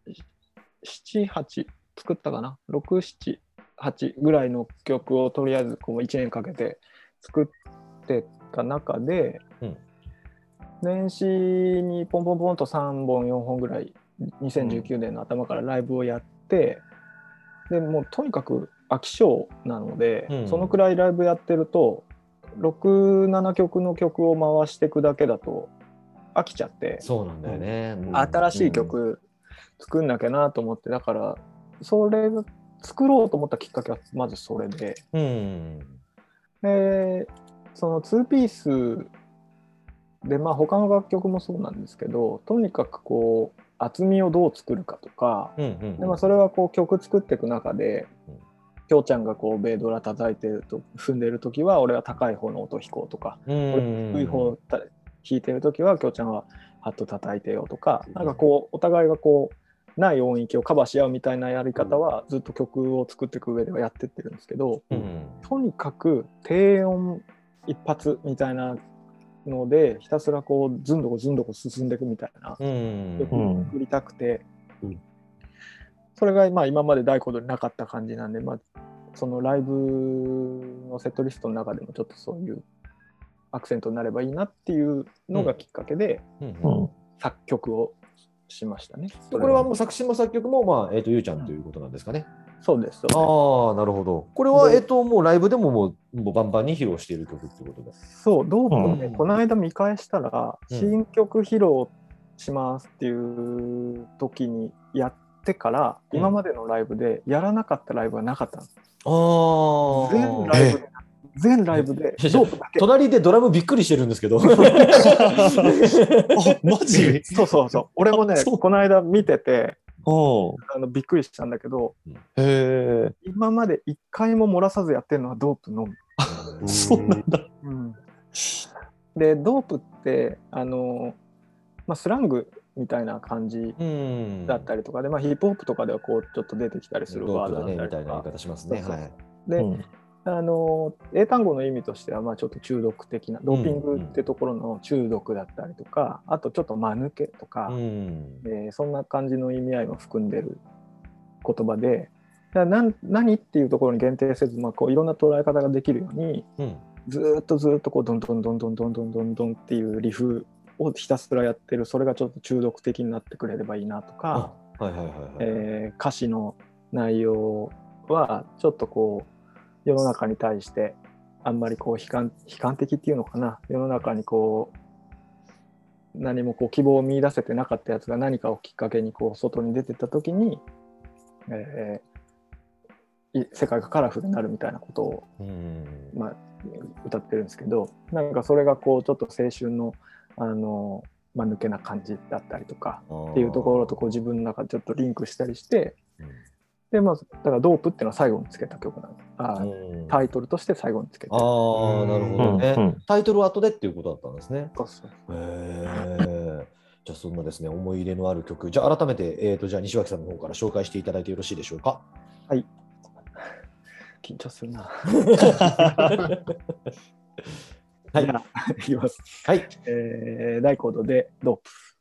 Speaker 3: ?7、8作ったかな ?6、7、8ぐらいの曲をとりあえずこう1年かけて作ってた中で、
Speaker 1: うん
Speaker 3: 年始にポンポンポンと3本、4本ぐらい2019年の頭からライブをやって、でもうとにかく飽き性なので、
Speaker 1: うん。
Speaker 3: そのくらいライブやってると67曲の曲を回していくだけだと飽きちゃって。
Speaker 1: そうなんだよね。うん。
Speaker 3: 新しい曲作んなきゃなと思って。だからそれが作ろうと思ったきっかけはまずそれで。
Speaker 1: うん。
Speaker 3: でその2ピースでまあ他の楽曲もそうなんですけどとにかくこう厚みをどう作るかとか
Speaker 1: うんうん。
Speaker 3: で、まあ、それはこう曲作っていく中で
Speaker 1: うん
Speaker 3: きょうちゃんがこうベイドラ叩いてると踏んでる時は俺は高い方の音弾こうとか
Speaker 1: うん、
Speaker 3: 俺低い方た弾いてる時はきょうちゃんはハット叩いてよとかなんかこうお互いがこうない音域をカバーし合うみたいなやり方はずっと曲を作っていく上ではやってってるんですけど
Speaker 1: うん。
Speaker 3: とにかく低音一発みたいなのでひたすらこうずんどこずんどこ進んでいくみたいな
Speaker 1: うん。
Speaker 3: 曲を作りたくて、
Speaker 2: うん
Speaker 3: それがまあ今まで大コードになかった感じなんで、まあ、そのライブのセットリストの中でもちょっとそういうアクセントになればいいなっていうのがきっかけで
Speaker 1: うん
Speaker 4: うん
Speaker 3: 作曲をしましたね。
Speaker 1: これはもう作詞も作曲も、まあ、えっ、と、ゆうちゃんということなんですかね。
Speaker 3: そうです。
Speaker 1: ああ、なるほど。これは、
Speaker 3: で
Speaker 1: えっ、と、もうライブでももうもうバンバンに披露している曲っていうことで。
Speaker 3: そう、ドープね、
Speaker 1: うん
Speaker 3: この間見返したら、
Speaker 1: うん
Speaker 3: 新曲披露しますっていう時にやってから、
Speaker 1: うん
Speaker 3: 今までのライブでやらなかったライブはなかったんです。
Speaker 1: あ
Speaker 3: 全ライブで、全ライブで。
Speaker 1: 隣でドラムびっくりしてるんですけど。*laughs*
Speaker 4: あ、マジ？
Speaker 3: そうそうそう。俺もねこの間見てて、
Speaker 4: お
Speaker 3: あのびっくりしたんだけど、
Speaker 4: へえ。
Speaker 3: 今まで一回も漏らさずやってるのはドープのみ。*laughs*
Speaker 4: そうなんだ。
Speaker 3: うんで、ドープって、あの、まあ、スラングみたいな感じ
Speaker 1: うん。
Speaker 3: だったりとかで、まあ、ヒップホップとかではこうちょっと出てきたりするワード
Speaker 1: だ
Speaker 3: ったりとか
Speaker 1: たいな言い。方しますね。
Speaker 3: そうそう
Speaker 1: はい。
Speaker 3: で、
Speaker 4: うん
Speaker 3: あの英単語の意味としてはまあちょっと中毒的なドーピングってところの中毒だったりとか、あとちょっと間抜けとか、
Speaker 1: うん。
Speaker 3: えーそんな感じの意味合いも含んでる言葉でだからなん何っていうところに限定せず、まあ、こういろんな捉え方ができるように
Speaker 1: うん。
Speaker 3: ずーっとずーっとこうどんどんどんどんどんどんどんどんっていうリフをひたすらやってるそれがちょっと中毒的になってくれればいいなとか、
Speaker 1: あはいはいはいはい。
Speaker 3: えー歌詞の内容はちょっとこう世の中に対してあんまりこう悲観悲観的っていうのかな。世の中にこう何もこう希望を見出せてなかったやつが何かをきっかけにこう外に出てった時に、えーい世界がカラフルになるみたいなことを、
Speaker 1: うん。
Speaker 3: まあ、歌ってるんですけどなんかそれがこうちょっと青春のあの、まあ、抜けな感じだったりとかっていうところとこう自分の中でちょっとリンクしたりしてでまあだから「ドープ」っていうのは最後につけた曲なのあ
Speaker 1: う
Speaker 3: ー
Speaker 1: ん
Speaker 3: タイトルとして最後につけて
Speaker 1: ああ、なるほどね、
Speaker 4: うんうん
Speaker 1: タイトルは後でっていうことだったんですね。
Speaker 3: そうそう
Speaker 1: へえ。じゃあそんなですね、思い入れのある曲、じゃあ改めて、えー、とじゃあ西脇さんの方から紹介していただいてよろしいでしょうか？
Speaker 3: 緊張するな。*laughs*
Speaker 1: はい
Speaker 3: いきます。
Speaker 1: はい。
Speaker 3: えー、大コードでドープ。
Speaker 1: 「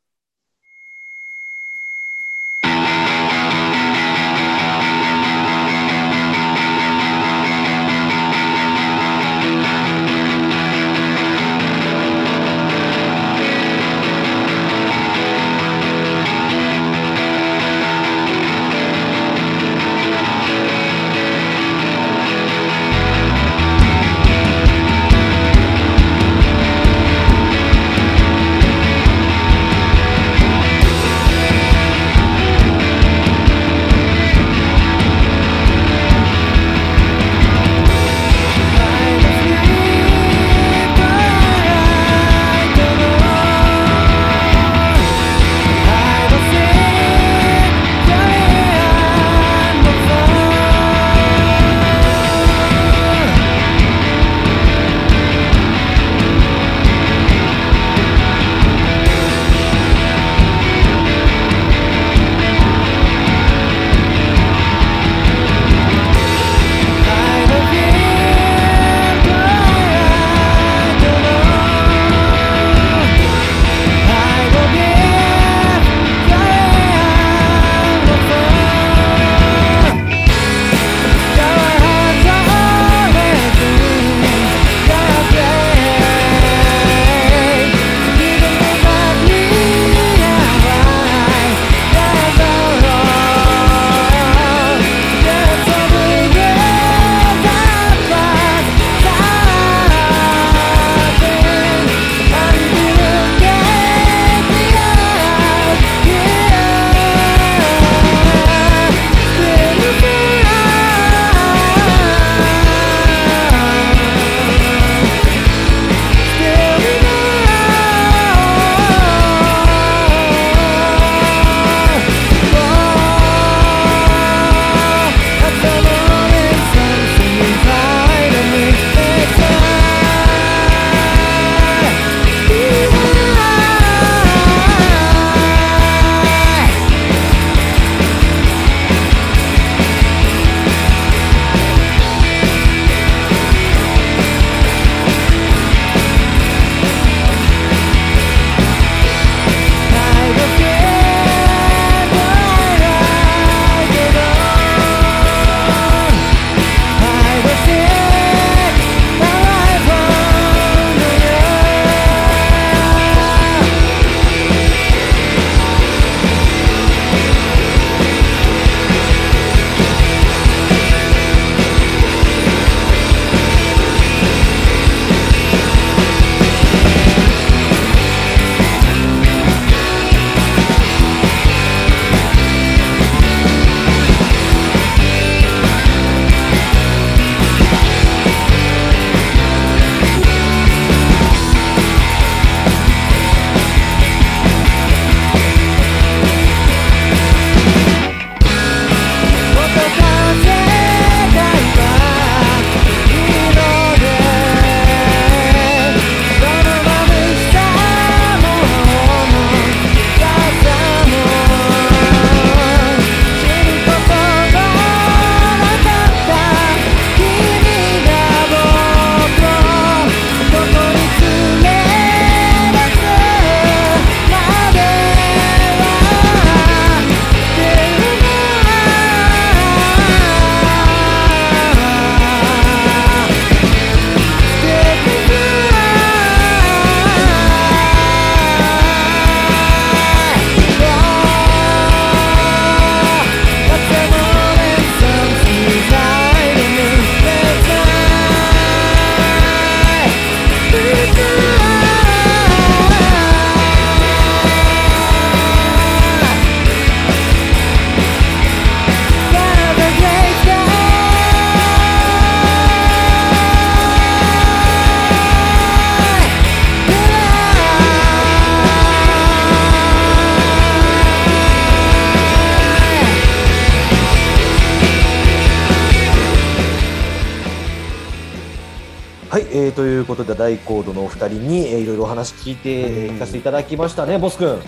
Speaker 1: えーということで大コードのお二人に、えーいろいろお話聞いて、えー聞かせていただきましたね、ボス君。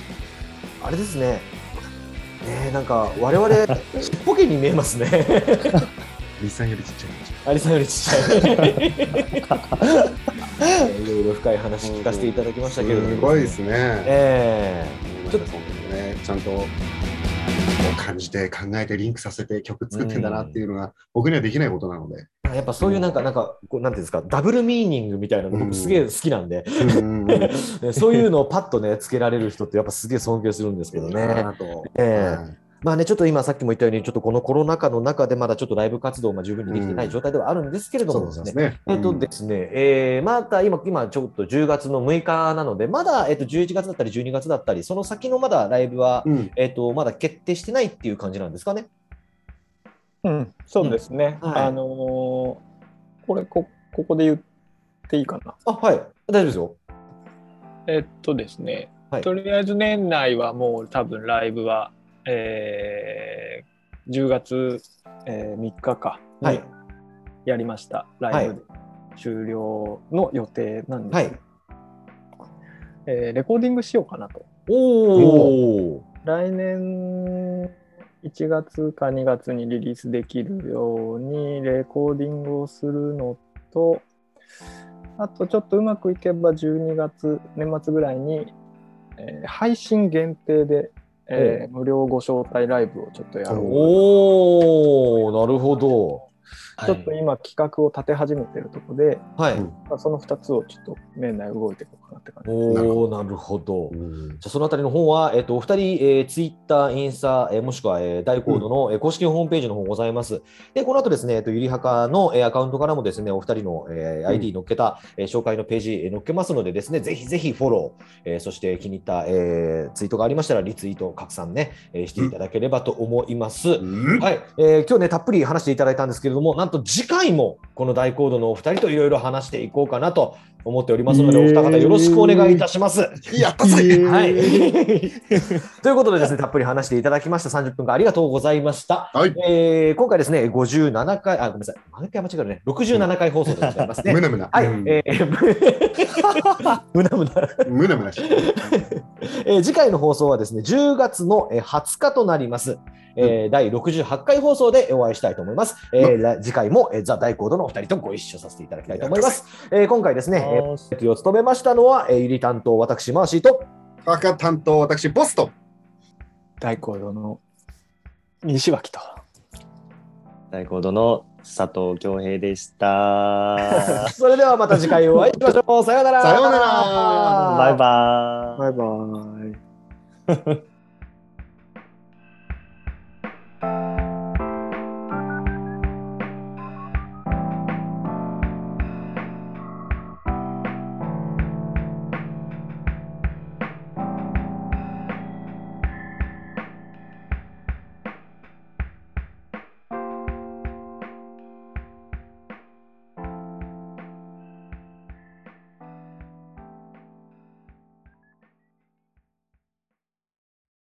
Speaker 1: あれですね。ねなんか我々ちっぽけに見えますね。
Speaker 2: 日産よりちっちゃい。
Speaker 1: アリさんよりちっちゃい。えーいろいろ深い話聞かせていただきましたけれども、
Speaker 2: すごいですね。
Speaker 1: え
Speaker 2: ちょっとね、ちゃんとこう感じて考えてリンクさせて曲作ってんだなっていうのが僕にはできないことなので。
Speaker 1: えやっぱそういうなんか、なんか、こうなんていうんですか、ダブルミーニングみたいなの僕すげえ好きなんで、
Speaker 2: うん *laughs*
Speaker 1: ねそういうのをパッとね、つけられる人ってやっぱすげえ尊敬するんですけどね。ええ。
Speaker 2: はい
Speaker 1: まあね、ちょっと今さっきも言ったように、ちょっとこのコロナ禍の中でまだちょっとライブ活動が十分にできてない状態ではあるんですけれど
Speaker 2: そ
Speaker 1: も。えっとですね、えーまた今、今ちょっと10月の6日なので、まだ、えっと、11月だったり12月だったり、その先のまだライブは、
Speaker 2: うん
Speaker 1: えっと、まだ決定してないっていう感じなんですかね？
Speaker 3: うん、そうですね。
Speaker 1: うんはい
Speaker 3: あのーこれこ、ここで言っていいかな？
Speaker 1: あ、はい。大丈夫ですよ。
Speaker 3: えっとですね、
Speaker 1: はい
Speaker 3: とりあえず年内はもう多分ライブは、えー10月、えー3日かに
Speaker 1: はい。
Speaker 3: やりました、ライブで終了の予定なんです、
Speaker 1: はい。
Speaker 3: えーレコーディングしようかなと。
Speaker 1: おお。
Speaker 3: 来年1月か2月にリリースできるようにレコーディングをするのと、あとちょっとうまくいけば12月、年末ぐらいに、えー配信限定で、えー無料ご招待ライブをちょっとやろう
Speaker 1: おおなるほど。
Speaker 3: ちょっと今企画を立て始めてるところで、
Speaker 1: はい。
Speaker 3: その2つをちょっと年内動いていこなって感じ。
Speaker 1: おおなるほど。
Speaker 2: うん
Speaker 1: じゃあそのあたりの方は、えっとお二人、えー、ツイッター、インスタ、えーもしくは、えー、大コードの、えー公式ホームページの方ございます。で、この後ですね、えっとゆりはかの、えーアカウントからもですね、お二人の、えー ID 載っけた、えー紹介のページ、えー載っけますのでですね、ぜひぜひフォロー、えーそして気に入った、えーツイートがありましたら、リツイート、拡散ね、えーしていただければと思います。
Speaker 2: うん
Speaker 1: はい、えー今日ね、たっぷり話していただいたんですけれども、なんと次回もこの大コードのお二人といろいろ話していこうかなと思っておりますので、お二方よろしくお願いいたします。
Speaker 2: やったぜ
Speaker 1: はい。*laughs* ということでですね、たっぷり話していただきました30分間ありがとうございました。
Speaker 2: はい。
Speaker 1: えー今回ですね、57回、あ、ごめんなさい、毎回間違えるね、67回放送でございますね。
Speaker 2: むなむな。
Speaker 1: はい、
Speaker 2: うん
Speaker 1: えー、むなむな。
Speaker 2: むなむなし。*laughs*
Speaker 1: えー次回の放送はですね、10月のえー20日となります。えー第68回放送でお会いしたいと思います。えーら次回も、えーザ・大コードのお二人とご一緒させていただきたいと思います。えー今回ですね、えー、席を務めましたのは、えーゆり担当、私、マーシーと、
Speaker 2: 赤担当、私、ボスト。
Speaker 3: 大工堂の西脇と。
Speaker 4: 大コードの佐藤恭平でした。
Speaker 1: それではまた次回お会いしましょう。さようなら。
Speaker 2: さようなら
Speaker 4: バイバイ。
Speaker 3: バイバイ。